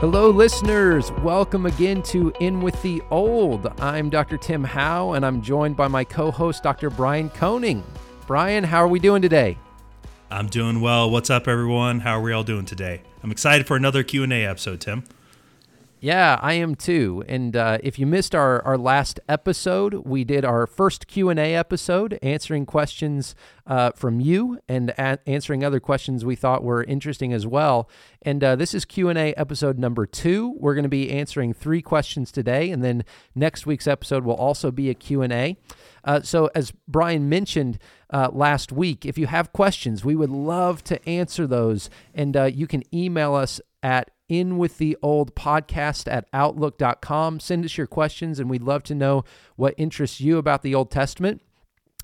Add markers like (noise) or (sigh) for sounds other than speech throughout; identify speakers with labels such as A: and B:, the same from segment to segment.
A: Hello, listeners. Welcome again to In with the Old. I'm Dr. Tim Howe, and I'm joined by my co-host, Dr. Brian Koning. Brian, how are we doing today?
B: I'm doing well. What's up, everyone? How are we all doing today? I'm excited for another Q and A episode, Tim.
A: Yeah, I am too. And uh, if you missed our, our last episode, we did our first Q and A episode, answering questions uh, from you and a- answering other questions we thought were interesting as well. And uh, this is Q and A episode number two. We're going to be answering three questions today, and then next week's episode will also be a Q and A. Uh, so, as Brian mentioned uh, last week, if you have questions, we would love to answer those. And uh, you can email us at in with the old podcast at outlook.com. Send us your questions, and we'd love to know what interests you about the Old Testament.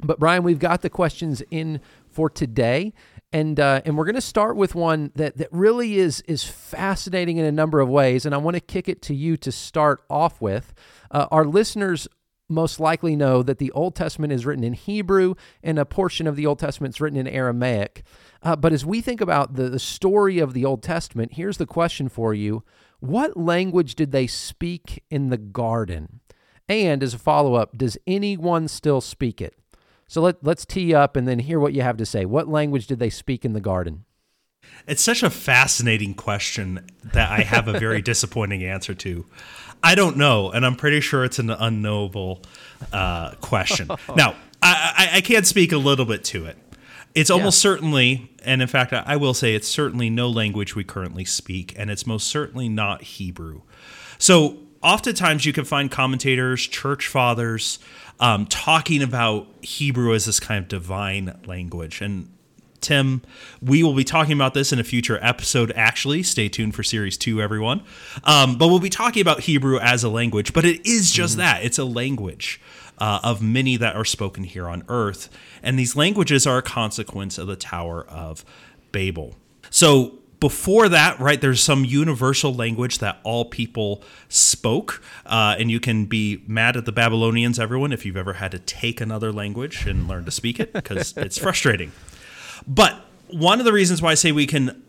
A: But, Brian, we've got the questions in for today. And, uh, and we're going to start with one that, that really is, is fascinating in a number of ways. And I want to kick it to you to start off with. Uh, our listeners most likely know that the Old Testament is written in Hebrew and a portion of the Old Testament is written in Aramaic. Uh, but as we think about the, the story of the Old Testament, here's the question for you What language did they speak in the garden? And as a follow up, does anyone still speak it? So let, let's tee up and then hear what you have to say. What language did they speak in the garden?
B: It's such a fascinating question that I have a very (laughs) disappointing answer to. I don't know, and I'm pretty sure it's an unknowable uh, question. (laughs) now, I, I, I can speak a little bit to it. It's almost yeah. certainly, and in fact, I will say it's certainly no language we currently speak, and it's most certainly not Hebrew. So, oftentimes you can find commentators, church fathers, um, talking about Hebrew as this kind of divine language. And Tim, we will be talking about this in a future episode, actually. Stay tuned for series two, everyone. Um, but we'll be talking about Hebrew as a language, but it is just mm-hmm. that it's a language uh, of many that are spoken here on earth. And these languages are a consequence of the Tower of Babel. So, before that, right, there's some universal language that all people spoke. Uh, and you can be mad at the Babylonians, everyone, if you've ever had to take another language and learn to speak it, because it's (laughs) frustrating. But one of the reasons why I say we can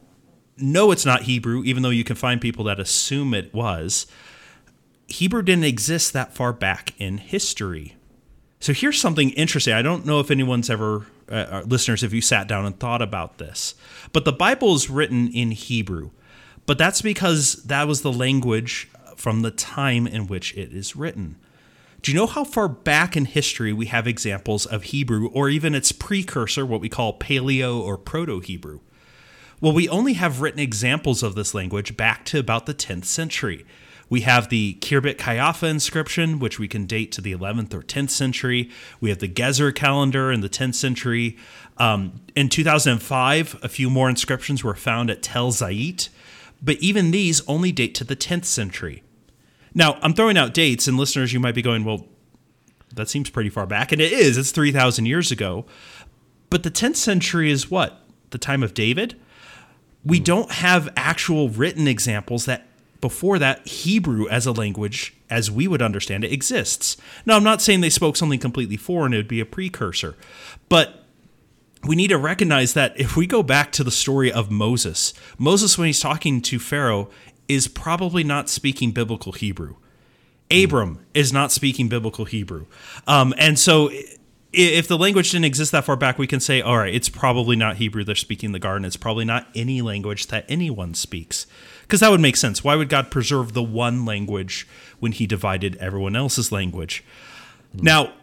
B: know it's not Hebrew, even though you can find people that assume it was, Hebrew didn't exist that far back in history. So here's something interesting. I don't know if anyone's ever, uh, uh, listeners, if you sat down and thought about this, but the Bible is written in Hebrew. But that's because that was the language from the time in which it is written. Do you know how far back in history we have examples of Hebrew or even its precursor, what we call Paleo or Proto Hebrew? Well, we only have written examples of this language back to about the 10th century. We have the Khirbet Qeiyafa inscription, which we can date to the 11th or 10th century. We have the Gezer calendar in the 10th century. Um, in 2005, a few more inscriptions were found at Tel Zayit, but even these only date to the 10th century. Now, I'm throwing out dates, and listeners, you might be going, well, that seems pretty far back. And it is, it's 3,000 years ago. But the 10th century is what? The time of David? We hmm. don't have actual written examples that before that, Hebrew as a language, as we would understand it, exists. Now, I'm not saying they spoke something completely foreign, it would be a precursor. But we need to recognize that if we go back to the story of Moses, Moses, when he's talking to Pharaoh, is probably not speaking biblical Hebrew. Abram is not speaking biblical Hebrew. Um, and so if the language didn't exist that far back, we can say, all right, it's probably not Hebrew they're speaking in the garden. It's probably not any language that anyone speaks. Because that would make sense. Why would God preserve the one language when he divided everyone else's language? Mm. Now,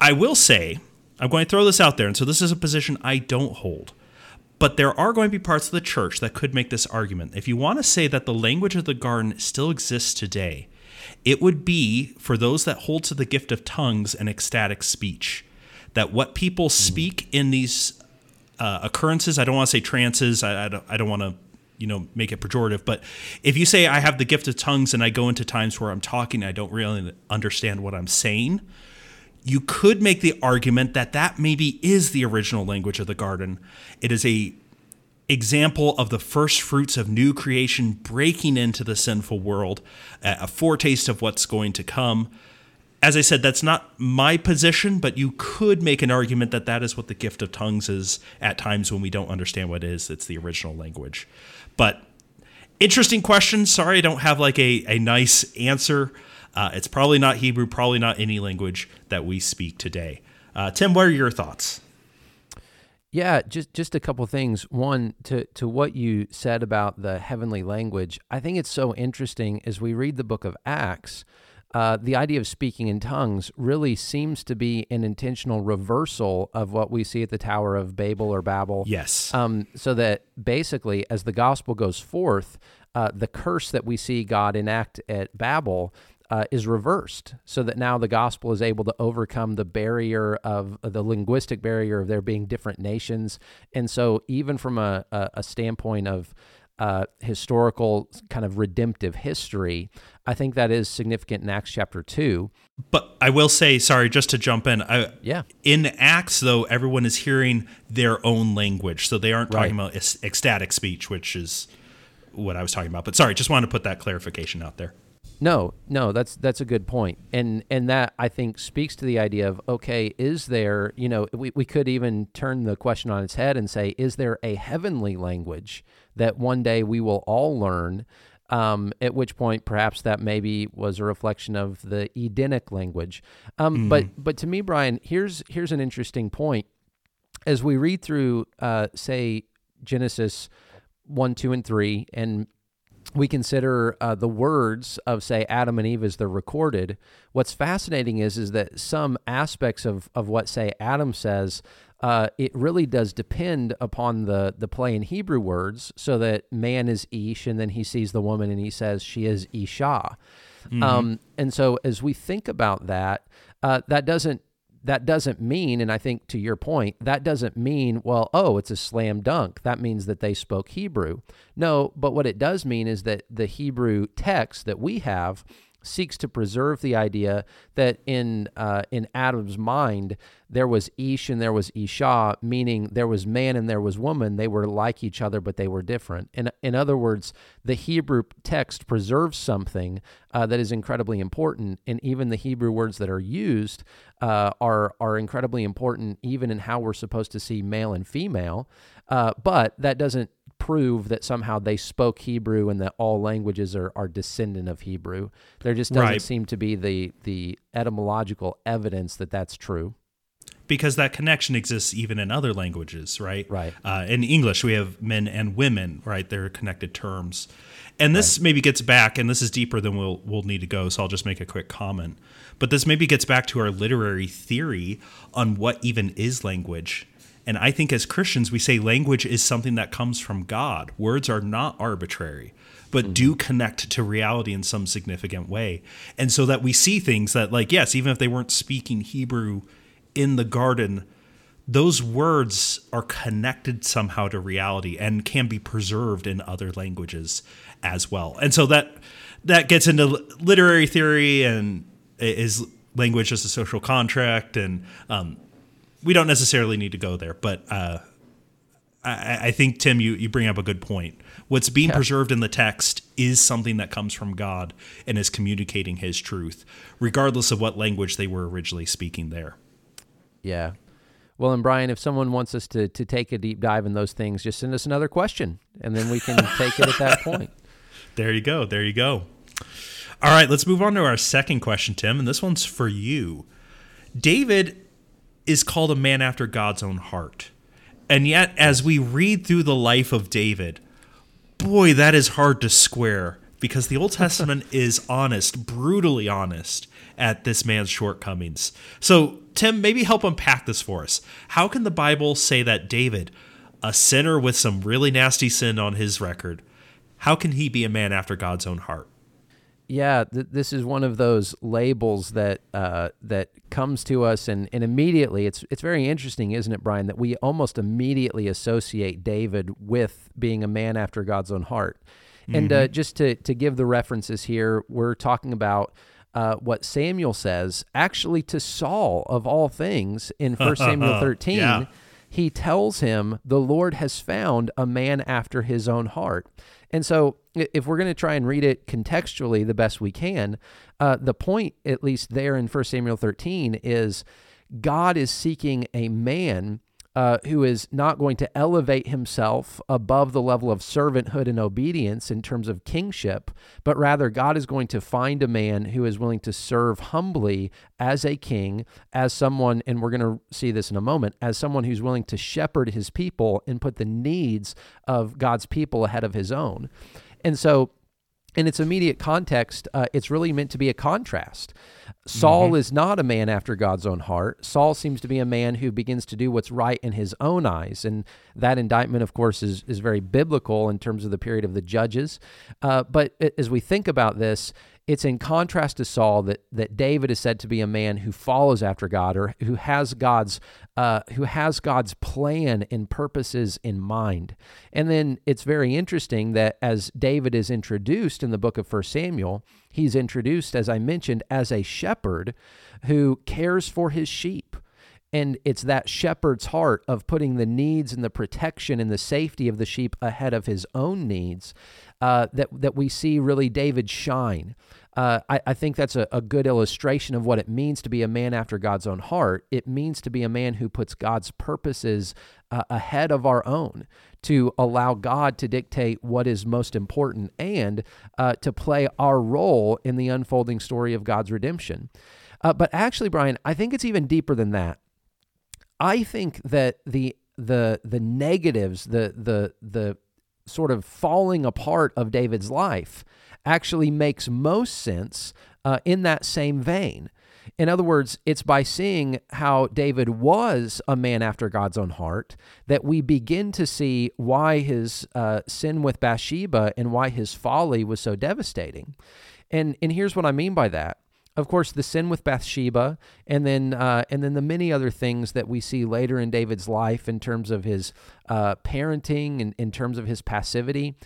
B: I will say, I'm going to throw this out there, and so this is a position I don't hold. But there are going to be parts of the church that could make this argument. If you want to say that the language of the garden still exists today, it would be for those that hold to the gift of tongues and ecstatic speech. That what people mm. speak in these uh, occurrences, I don't want to say trances, I, I don't, I don't want to you know make it pejorative but if you say i have the gift of tongues and i go into times where i'm talking i don't really understand what i'm saying you could make the argument that that maybe is the original language of the garden it is a example of the first fruits of new creation breaking into the sinful world a foretaste of what's going to come as I said, that's not my position, but you could make an argument that that is what the gift of tongues is at times when we don't understand what it is. It's the original language. But interesting question. Sorry, I don't have like a, a nice answer. Uh, it's probably not Hebrew, probably not any language that we speak today. Uh, Tim, what are your thoughts?
A: Yeah, just just a couple things. One to to what you said about the heavenly language. I think it's so interesting as we read the book of Acts. Uh, the idea of speaking in tongues really seems to be an intentional reversal of what we see at the Tower of Babel or Babel.
B: Yes.
A: Um, so that basically, as the gospel goes forth, uh, the curse that we see God enact at Babel uh, is reversed so that now the gospel is able to overcome the barrier of uh, the linguistic barrier of there being different nations. And so, even from a, a, a standpoint of uh, historical kind of redemptive history, I think that is significant in Acts chapter 2.
B: But I will say, sorry, just to jump in. I,
A: yeah.
B: In Acts, though, everyone is hearing their own language. So they aren't talking
A: Right.
B: about ecstatic speech, which is what I was talking about. But sorry, just wanted to put that clarification out there.
A: No, no, that's that's a good point, and and that I think speaks to the idea of okay, is there you know we we could even turn the question on its head and say, is there a heavenly language that one day we will all learn? Um, at which point, perhaps that maybe was a reflection of the Edenic language. Um, But but to me, Brian, here's here's an interesting point. As we read through, uh, say Genesis one, two, and three, and we consider uh, the words of say Adam and Eve as they're recorded. What's fascinating is is that some aspects of of what say Adam says. Uh, it really does depend upon the the play in Hebrew words, so that man is Ish, and then he sees the woman and he says she is Isha. Um, and so as we think about that, uh, that doesn't that doesn't mean, and I think to your point, that doesn't mean, well, oh, it's a slam dunk. That means that they spoke Hebrew. No, but what it does mean is that the Hebrew text that we have seeks to preserve the idea that in uh, in Adam's mind there was Ish and there was Isha, meaning there was man and there was woman. They were like each other, but they were different. In in other words, the Hebrew text preserves something uh, that is incredibly important, and even the Hebrew words that are used uh, are are incredibly important, even in how we're supposed to see male and female. Uh, but that doesn't prove that somehow they spoke Hebrew and that all languages are, are descendant of Hebrew. There just doesn't
B: Right.
A: seem to be the the etymological evidence that that's true.
B: because that connection exists even in other languages, right?
A: Right.
B: Uh, in English, we have men and women, right? They're connected terms, and this maybe gets back, and this is deeper than we'll we'll need to go. So I'll just make a quick comment, but this maybe gets back to our literary theory on what even is language. And I think as Christians, we say language is something that comes from God. Words are not arbitrary, but do connect to reality in some significant way. And so that we see things that, like, yes, even if they weren't speaking Hebrew in the garden, those words are connected somehow to reality and can be preserved in other languages as well. And so that that gets into literary theory and is language as a social contract, and um, we don't necessarily need to go there, but uh, I, I think Tim, you you bring up a good point. What's being preserved in the text is something that comes from God and is communicating His truth, regardless of what language they were originally speaking there.
A: Yeah. Well, and Brian, if someone wants us to to take a deep dive in those things, just send us another question, and then we can (laughs) take it at that point.
B: There you go. There you go. All right, let's move on to our second question, Tim, and this one's for you. David is called a man after God's own heart. And yet, as we read through the life of David, boy, that is hard to square because the Old (laughs) Testament is honest, brutally honest at this man's shortcomings. So, Tim, maybe help unpack this for us. How can the Bible say that David, a sinner with some really nasty sin on his record, how can he be a man after God's own heart?
A: Yeah, th- this is one of those labels that uh, that comes to us, and, and immediately it's it's very interesting, isn't it, Brian? That we almost immediately associate David with being a man after God's own heart. And uh, just to to give the references here, we're talking about uh, what Samuel says actually to Saul of all things in (laughs) 1 Samuel thirteen.
B: Yeah.
A: He tells him the Lord has found a man after his own heart. And so, if we're going to try and read it contextually the best we can, uh, the point, at least there in 1 Samuel 13, is God is seeking a man uh, who is not going to elevate himself above the level of servanthood and obedience in terms of kingship, but rather God is going to find a man who is willing to serve humbly as a king, as someone, and we're going to see this in a moment, as someone who's willing to shepherd his people and put the needs of God's people ahead of his own. And so, in its immediate context, uh, it's really meant to be a contrast. Saul mm-hmm. is not a man after God's own heart. Saul seems to be a man who begins to do what's right in his own eyes. And that indictment, of course, is, is very biblical in terms of the period of the judges. Uh, but as we think about this, it's in contrast to Saul that that David is said to be a man who follows after God or who has God's uh, who has God's plan and purposes in mind. And then it's very interesting that as David is introduced in the book of First Samuel, he's introduced, as I mentioned, as a shepherd who cares for his sheep. And it's that shepherd's heart of putting the needs and the protection and the safety of the sheep ahead of his own needs uh, that, that we see really David shine. Uh, I, I, think that's a, a, good illustration of what it means to be a man after God's own heart. It means to be a man who puts God's purposes uh, ahead of our own, to allow God to dictate what is most important, and uh, to play our role in the unfolding story of God's redemption. Uh, but actually, Brian, I think it's even deeper than that. I think that the the the negatives, the the the sort of falling apart of David's life actually makes most sense uh, in that same vein. In other words, it's by seeing how David was a man after God's own heart that we begin to see why his uh, sin with Bathsheba and why his folly was so devastating. And, and here's what I mean by that of course, the sin with Bathsheba, and then uh, and then the many other things that we see later in David's life in terms of his uh, parenting and in terms of his passivity.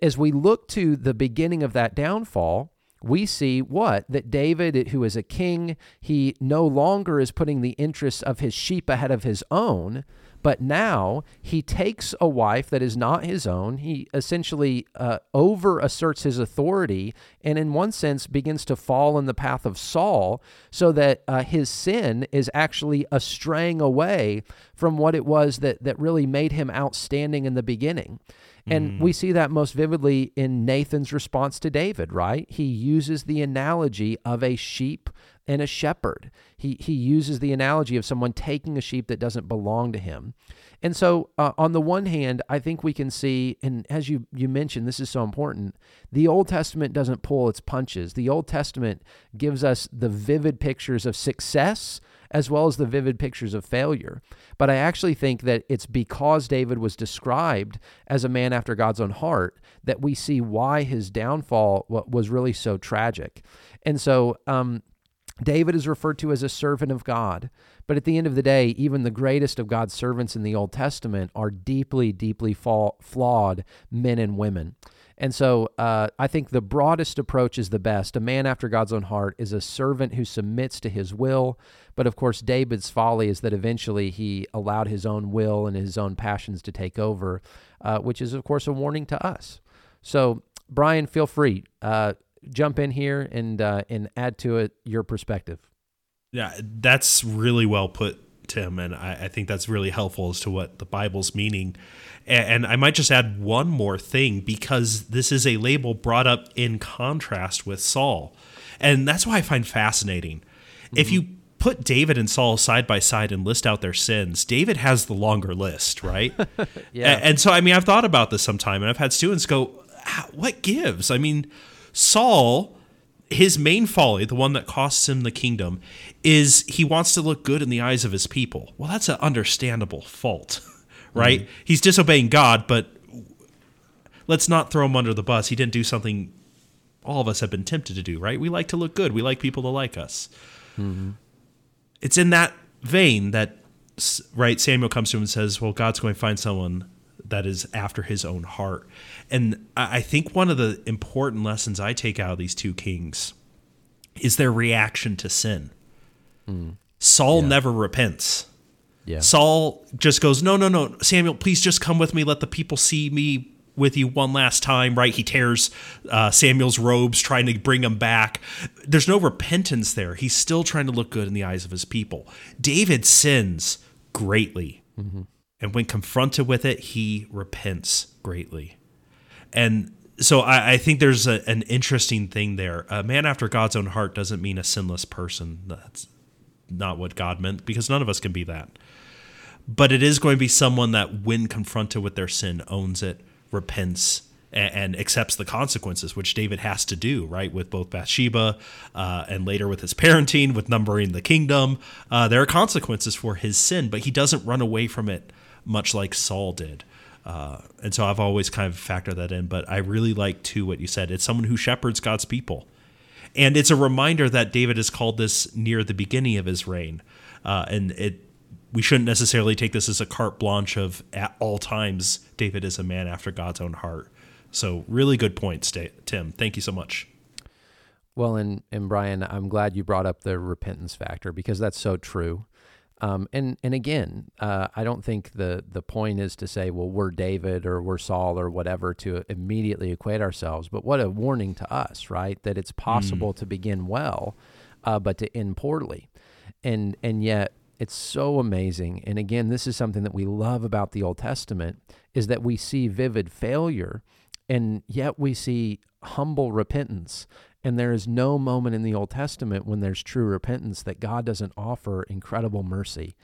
A: As we look to the beginning of that downfall, we see what? That David, who is a king, he no longer is putting the interests of his sheep ahead of his own, but now he takes a wife that is not his own. He essentially uh, over asserts his authority and, in one sense, begins to fall in the path of Saul so that uh, his sin is actually a straying away from what it was that, that really made him outstanding in the beginning. And mm. we see that most vividly in Nathan's response to David, right? He uses the analogy of a sheep and a shepherd. He, he uses the analogy of someone taking a sheep that doesn't belong to him. And so, uh, on the one hand, I think we can see, and as you, you mentioned, this is so important the Old Testament doesn't pull its punches. The Old Testament gives us the vivid pictures of success as well as the vivid pictures of failure. But I actually think that it's because David was described as a man after God's own heart that we see why his downfall was really so tragic. And so, um, David is referred to as a servant of God. But at the end of the day, even the greatest of God's servants in the Old Testament are deeply, deeply flawed men and women. And so uh, I think the broadest approach is the best. A man after God's own heart is a servant who submits to his will. But of course, David's folly is that eventually he allowed his own will and his own passions to take over, uh, which is, of course, a warning to us. So, Brian, feel free. Uh, jump in here and uh, and add to it your perspective.
B: Yeah, that's really well put, Tim, and I, I think that's really helpful as to what the Bible's meaning. And, and I might just add one more thing because this is a label brought up in contrast with Saul, and that's why I find fascinating. Mm-hmm. If you put David and Saul side by side and list out their sins, David has the longer list, right? (laughs) yeah. And, and so, I mean, I've thought about this sometime, and I've had students go, "What gives?" I mean Saul, his main folly, the one that costs him the kingdom, is he wants to look good in the eyes of his people. Well, that's an understandable fault, (laughs) right? Mm-hmm. He's disobeying God, but let's not throw him under the bus. He didn't do something all of us have been tempted to do, right? We like to look good. We like people to like us. Mm-hmm. It's in that vein that, right, Samuel comes to him and says, Well, God's going to find someone that is after his own heart. And I think one of the important lessons I take out of these two kings is their reaction to sin. Mm. Saul yeah. never repents. Yeah. Saul just goes, No, no, no, Samuel, please just come with me. Let the people see me with you one last time, right? He tears uh, Samuel's robes, trying to bring him back. There's no repentance there. He's still trying to look good in the eyes of his people. David sins greatly Mm-hmm. And when confronted with it, he repents greatly. And so I, I think there's a, an interesting thing there. A man after God's own heart doesn't mean a sinless person. That's not what God meant because none of us can be that. But it is going to be someone that, when confronted with their sin, owns it, repents, and, accepts the consequences, which David has to do, right? With both Bathsheba uh, and later with his parenting, with numbering the kingdom. Uh, there are consequences for his sin, but he doesn't run away from it, much like Saul did. Uh, and so I've always kind of factored that in. But I really like, too, what you said. It's someone who shepherds God's people. And it's a reminder that David is called this near the beginning of his reign. Uh, and it we shouldn't necessarily take this as a carte blanche of at all times David is a man after God's own heart. So really good points, Tim. Thank you so much.
A: Well, and and Brian, I'm glad you brought up the repentance factor because that's so true. Um, and and again, uh, I don't think the the point is to say, well, we're David or we're Saul or whatever to immediately equate ourselves. But what a warning to us, right? That it's possible mm. to begin well, uh, but to end poorly, and and yet it's so amazing. And again, this is something that we love about the Old Testament is that we see vivid failure, and yet we see humble repentance and there is no moment in the Old Testament when there's true repentance that God doesn't offer incredible mercy.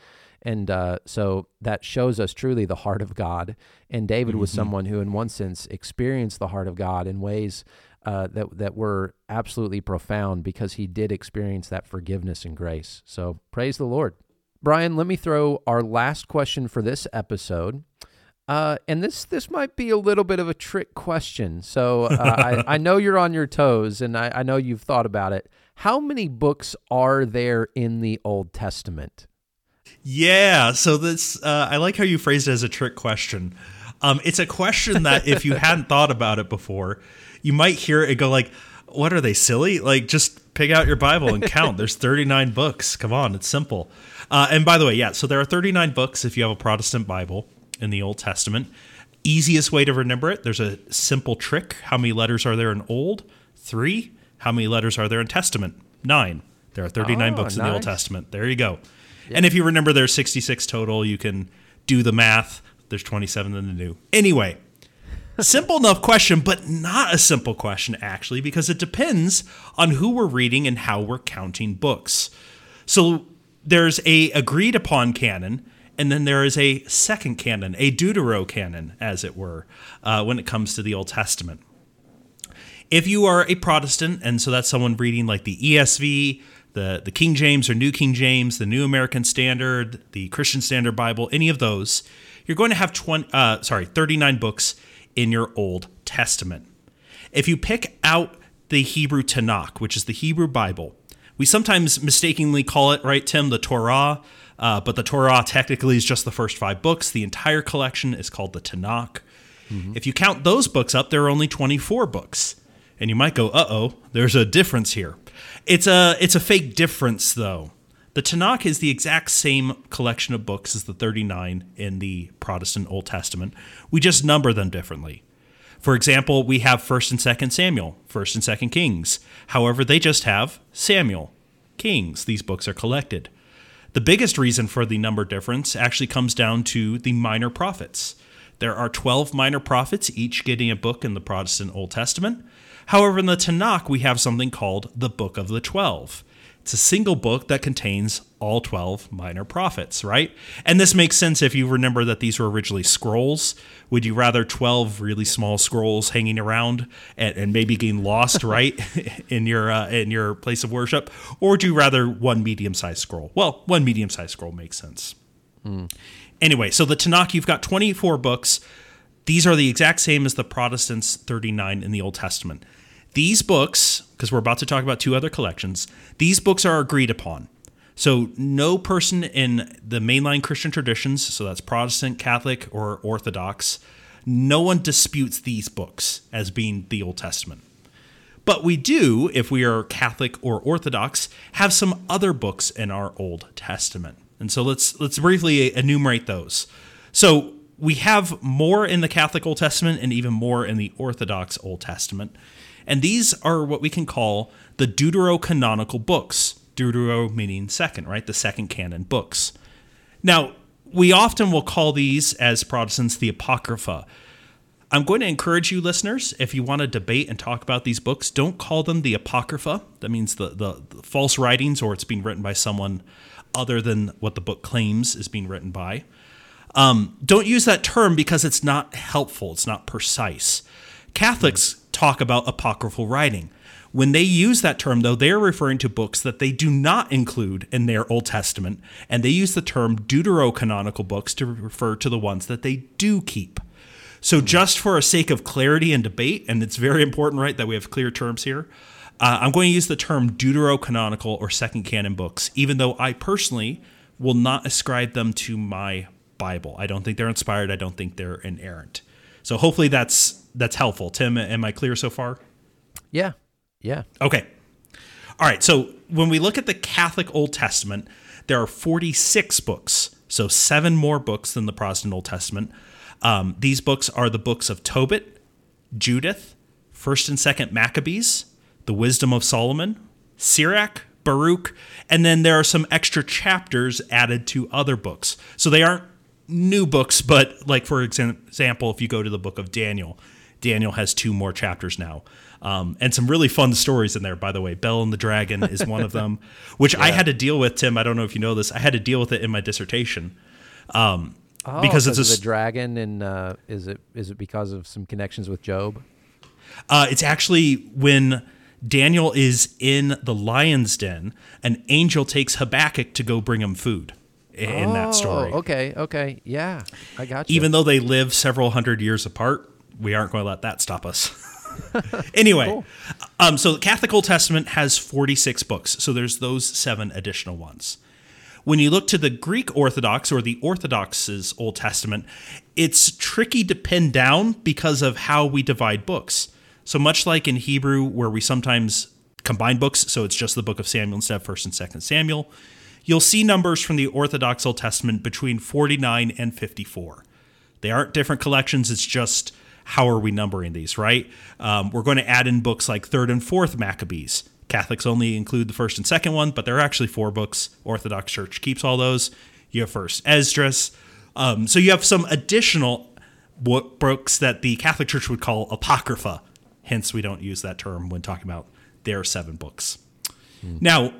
A: And uh, so that shows us truly the heart of God. And David mm-hmm. was someone who, in one sense, experienced the heart of God in ways uh, that that were absolutely profound because he did experience that forgiveness and grace. So praise the Lord. Brian, let me throw our last question for this episode. Uh, and this this might be a little bit of a trick question. So uh, I, I, know you're on your toes, and I, I, know you've thought about it. How many books are there in the Old Testament?
B: Yeah, so this uh, I like how you phrased it as a trick question. Um, it's a question that if you hadn't (laughs) thought about it before, you might hear it go like, "What are they silly? Like just pick out your Bible and count. There's (laughs) 39 books. Come on, it's simple." Uh, and by the way, yeah, so there are 39 books if you have a Protestant Bible in the Old Testament. Easiest way to remember it, there's a simple trick. How many letters are there in Old? Three. How many letters are there in Testament? Nine. There are 39 oh, books nice. in the Old Testament. There you go. And if you remember there's 66 total, you can do the math. There's 27 in the new. Anyway, simple enough question, but not a simple question actually, because it depends on who we're reading and how we're counting books. So there's a agreed upon canon, and then there is a second canon, a deuterocanon, as it were, uh, when it comes to the Old Testament. If you are a Protestant, and so that's someone reading like the ESV, the, the King James or New King James, the New American Standard, the Christian Standard Bible, any of those, you're going to have 20, uh, sorry, 39 books in your Old Testament. If you pick out the Hebrew Tanakh, which is the Hebrew Bible, we sometimes mistakenly call it, right, Tim, the Torah. Uh, but the Torah technically is just the first five books. The entire collection is called the Tanakh. Mm-hmm. If you count those books up, there are only 24 books. And you might go, uh oh, there's a difference here. It's a, it's a fake difference, though. The Tanakh is the exact same collection of books as the 39 in the Protestant Old Testament. We just number them differently. For example, we have 1st and 2nd Samuel, 1st and 2nd Kings. However, they just have Samuel, Kings. These books are collected. The biggest reason for the number difference actually comes down to the minor prophets. There are 12 minor prophets, each getting a book in the Protestant Old Testament. However, in the Tanakh, we have something called the Book of the Twelve. It's a single book that contains all 12 minor prophets, right? And this makes sense if you remember that these were originally scrolls. Would you rather 12 really small scrolls hanging around and, and maybe getting lost, (laughs) right, in your uh, in your place of worship, or would you rather one medium-sized scroll? Well, one medium-sized scroll makes sense. Mm. Anyway, so the Tanakh, you've got 24 books. These are the exact same as the Protestants' 39 in the Old Testament. These books, because we're about to talk about two other collections, these books are agreed upon. So no person in the mainline Christian traditions, so that's Protestant, Catholic, or Orthodox, no one disputes these books as being the Old Testament. But we do, if we are Catholic or Orthodox, have some other books in our Old Testament. And so let's let's briefly enumerate those. So we have more in the Catholic Old Testament and even more in the Orthodox Old Testament. And these are what we can call the deuterocanonical books. Deutero meaning second, right? The second canon books. Now, we often will call these as Protestants the Apocrypha. I'm going to encourage you, listeners, if you want to debate and talk about these books, don't call them the Apocrypha. That means the, the, the false writings or it's being written by someone other than what the book claims is being written by. Um, don't use that term because it's not helpful, it's not precise. Catholics talk about apocryphal writing. When they use that term, though, they are referring to books that they do not include in their Old Testament, and they use the term deuterocanonical books to refer to the ones that they do keep. So, just for a sake of clarity and debate, and it's very important, right, that we have clear terms here, uh, I'm going to use the term deuterocanonical or second canon books, even though I personally will not ascribe them to my Bible. I don't think they're inspired. I don't think they're inerrant. So hopefully that's that's helpful. Tim, am I clear so far?
A: Yeah. Yeah.
B: Okay. All right. So when we look at the Catholic Old Testament, there are 46 books, so seven more books than the Protestant Old Testament. Um, these books are the books of Tobit, Judith, First and Second Maccabees, the Wisdom of Solomon, Sirach, Baruch, and then there are some extra chapters added to other books. So they aren't new books, but like for example, if you go to the book of Daniel, Daniel has two more chapters now. Um, and some really fun stories in there, by the way. Bell and the Dragon is one of them, (laughs) which yeah. I had to deal with, Tim. I don't know if you know this. I had to deal with it in my dissertation. Um,
A: oh, because it's a the dragon, and uh, is it is it because of some connections with Job?
B: Uh, it's actually when Daniel is in the lion's den, an angel takes Habakkuk to go bring him food in
A: oh,
B: that story.
A: Okay, okay. Yeah, I got you.
B: Even though they live several hundred years apart, we aren't going to let that stop us. (laughs) anyway, cool. um, so the Catholic Old Testament has 46 books. So there's those seven additional ones. When you look to the Greek Orthodox or the Orthodox's Old Testament, it's tricky to pin down because of how we divide books. So much like in Hebrew, where we sometimes combine books, so it's just the book of Samuel instead of First and Second Samuel, you'll see numbers from the Orthodox Old Testament between 49 and 54. They aren't different collections, it's just how are we numbering these, right? Um, we're going to add in books like 3rd and 4th Maccabees. Catholics only include the first and second one, but there are actually four books. Orthodox Church keeps all those. You have first Esdras. Um, so you have some additional books that the Catholic Church would call apocrypha Hence, we don't use that term when talking about their seven books. Mm. Now,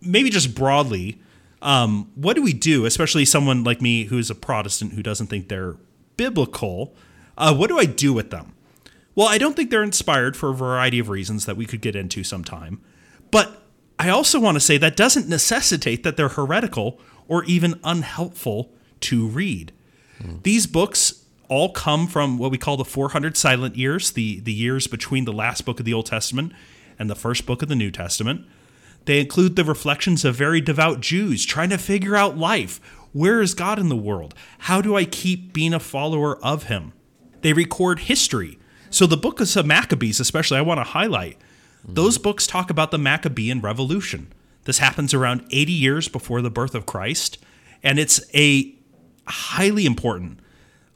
B: maybe just broadly, um, what do we do, especially someone like me who's a Protestant who doesn't think they're biblical? Uh, what do I do with them? Well, I don't think they're inspired for a variety of reasons that we could get into sometime. But I also want to say that doesn't necessitate that they're heretical or even unhelpful to read. Mm. These books all come from what we call the 400 silent years, the, the years between the last book of the Old Testament and the first book of the New Testament. They include the reflections of very devout Jews trying to figure out life. Where is God in the world? How do I keep being a follower of Him? They record history. So, the book of Maccabees, especially, I want to highlight. Those books talk about the Maccabean Revolution. This happens around 80 years before the birth of Christ, and it's a highly important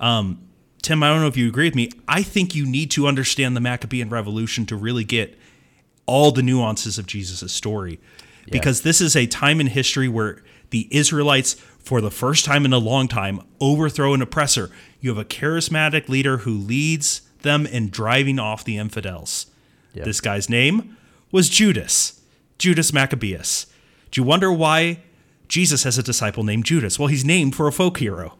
B: um, Tim, I don't know if you agree with me. I think you need to understand the Maccabean Revolution to really get all the nuances of Jesus' story. Yeah. Because this is a time in history where the Israelites, for the first time in a long time, overthrow an oppressor. You have a charismatic leader who leads them in driving off the infidels. Yeah. This guy's name was Judas, Judas Maccabeus. Do you wonder why Jesus has a disciple named Judas? Well, he's named for a folk hero.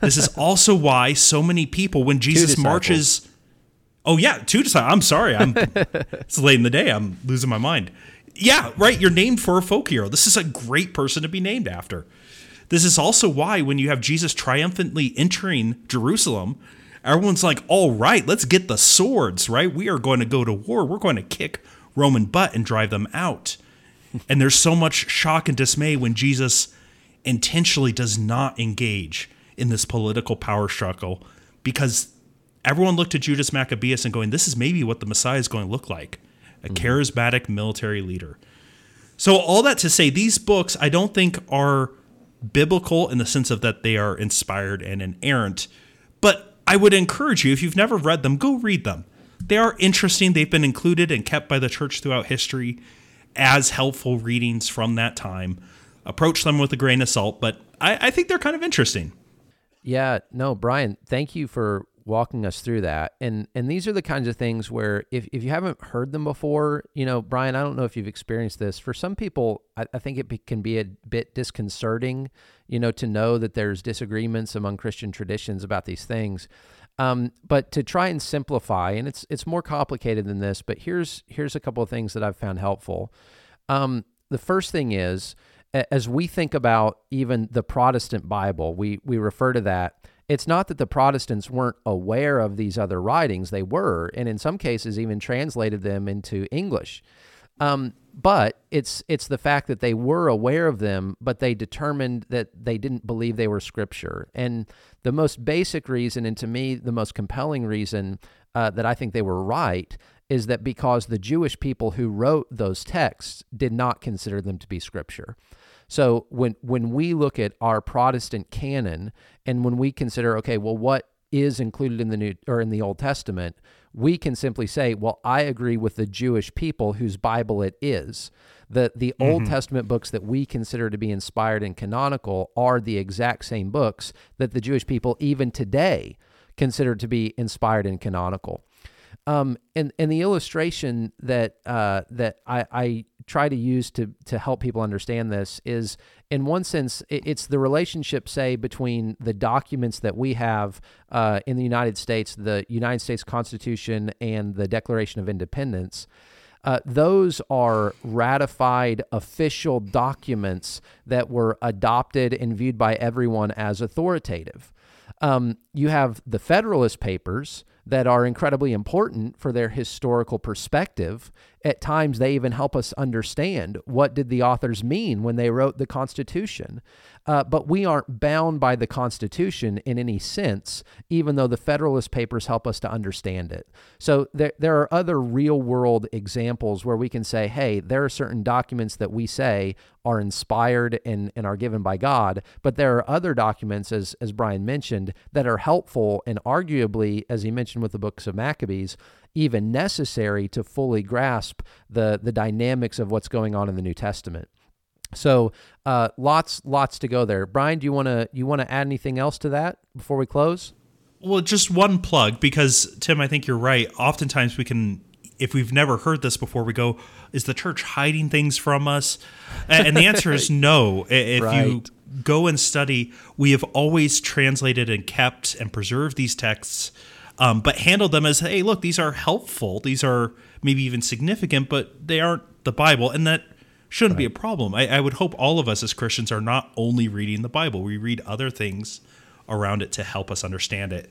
B: This is (laughs) also why so many people, when Jesus marches, oh yeah, two disciples. I'm sorry, I'm (laughs) it's late in the day. I'm losing my mind. Yeah, right. You're named for a folk hero. This is a great person to be named after. This is also why when you have Jesus triumphantly entering Jerusalem, everyone's like, all right, let's get the swords, right? We are going to go to war. We're going to kick Roman butt and drive them out. (laughs) and there's so much shock and dismay when Jesus intentionally does not engage in this political power struggle because everyone looked at Judas Maccabeus and going, this is maybe what the Messiah is going to look like a mm-hmm. charismatic military leader. So, all that to say, these books I don't think are biblical in the sense of that they are inspired and inerrant, but I would encourage you, if you've never read them, go read them. They are interesting. They've been included and kept by the church throughout history as helpful readings from that time. approach them with a grain of salt, but I, I think they're kind of interesting.
A: Yeah, no, Brian, thank you for walking us through that. And and these are the kinds of things where if, if you haven't heard them before, you know, Brian, I don't know if you've experienced this. For some people, I, I think it be, can be a bit disconcerting, you know, to know that there's disagreements among Christian traditions about these things. Um, but to try and simplify, and it's it's more complicated than this, but here's here's a couple of things that I've found helpful. Um, the first thing is, as we think about even the Protestant Bible, we we refer to that it's not that the Protestants weren't aware of these other writings, they were, and in some cases even translated them into English. Um, but it's it's the fact that they were aware of them, but they determined that they didn't believe they were scripture. And the most basic reason, and to me the most compelling reason uh, that I think they were right, is that because the Jewish people who wrote those texts did not consider them to be scripture. So when when we look at our Protestant canon and when we consider okay, well what is included in the new or in the Old Testament, we can simply say, well, I agree with the Jewish people whose Bible it is. The the mm-hmm. Old Testament books that we consider to be inspired and canonical are the exact same books that the Jewish people even today consider to be inspired and canonical. Um, and and the illustration that uh, that I, I try to use to to help people understand this is, in one sense, it's the relationship, say, between the documents that we have uh, in the United States, the United States Constitution and the Declaration of Independence. Uh, those are ratified official documents that were adopted and viewed by everyone as authoritative. Um, you have the Federalist Papers, that are incredibly important for their historical perspective. At times, they even help us understand what did the authors mean when they wrote the Constitution. Uh, but we aren't bound by the Constitution in any sense, even though the Federalist Papers help us to understand it. So there, there are other real world examples where we can say, hey, there are certain documents that we say are inspired and, and are given by God, but there are other documents, as, as Brian mentioned, that are helpful and arguably, as he mentioned with the books of Maccabees, even necessary to fully grasp the, the dynamics of what's going on in the New Testament. So uh, lots, lots to go there. Brian, do you want to you want to add anything else to that before we close?
B: Well, just one plug because Tim, I think you're right. Oftentimes we can, if we've never heard this before, we go, "Is the church hiding things from us?" And the answer is (laughs) no. If right. you go and study, we have always translated and kept and preserved these texts, um, but handled them as, "Hey, look, these are helpful. These are maybe even significant, but they aren't the Bible," and that shouldn't right. be a problem. I, I would hope all of us as Christians are not only reading the Bible, we read other things around it to help us understand it.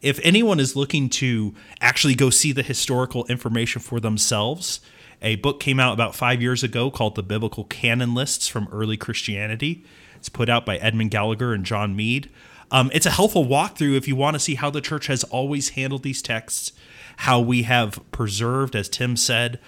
B: If anyone is looking to actually go see the historical information for themselves, a book came out about five years ago called The Biblical Canon Lists from Early Christianity. It's put out by Edmon Gallagher and John Meade. Um, it's a helpful walkthrough if you want to see how the church has always handled these texts, how we have preserved, as Tim said,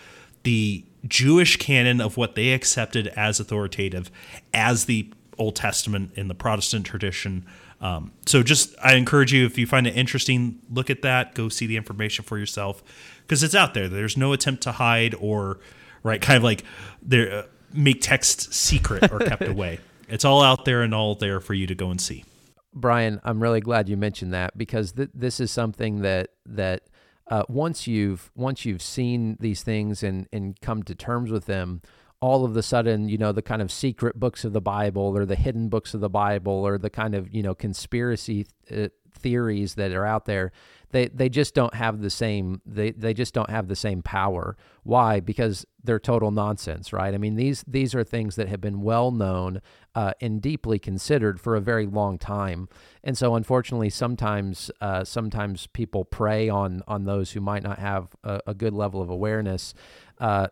B: the Jewish canon of what they accepted as authoritative as the Old Testament in the Protestant tradition. Um, so just I encourage you if you find it interesting, look at that, go see the information for yourself because it's out there. There's no attempt to hide or right kind of like there uh, make text secret or kept (laughs) away. It's all out there and all there for you to go and see.
A: Brian, I'm really glad you mentioned that because th- this is something that that uh, once you've once you've seen these things and and come to terms with them, all of the sudden, you know, the kind of secret books of the Bible or the hidden books of the Bible or the kind of you know conspiracy th- uh, theories that are out there they they just don't have the same they they just don't have the same power. Why? Because they're total nonsense, right? I mean these these are things that have been well known uh, and deeply considered for a very long time, and so unfortunately sometimes uh, sometimes people prey on on those who might not have a, a good level of awareness, uh,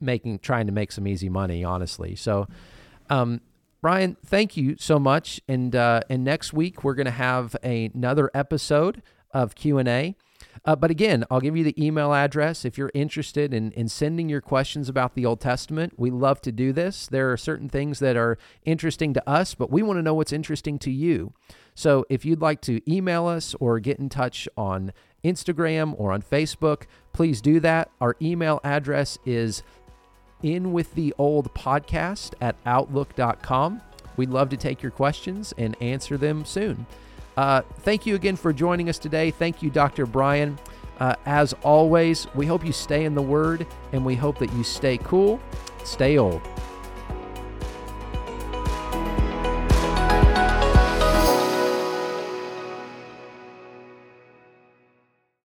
A: making trying to make some easy money, honestly. So. Um, Brian, thank you so much. And uh, and next week we're going to have a, another episode of Q&A. Uh, but again, I'll give you the email address if you're interested in, in sending your questions about the Old Testament. We love to do this. There are certain things that are interesting to us, but we want to know what's interesting to you. So if you'd like to email us or get in touch on Instagram or on Facebook, please do that. Our email address is in with the old podcast at outlook.com. We'd love to take your questions and answer them soon. Uh, thank you again for joining us today. Thank you, Dr. Brian. Uh, as always, we hope you stay in the Word and we hope that you stay cool, stay old.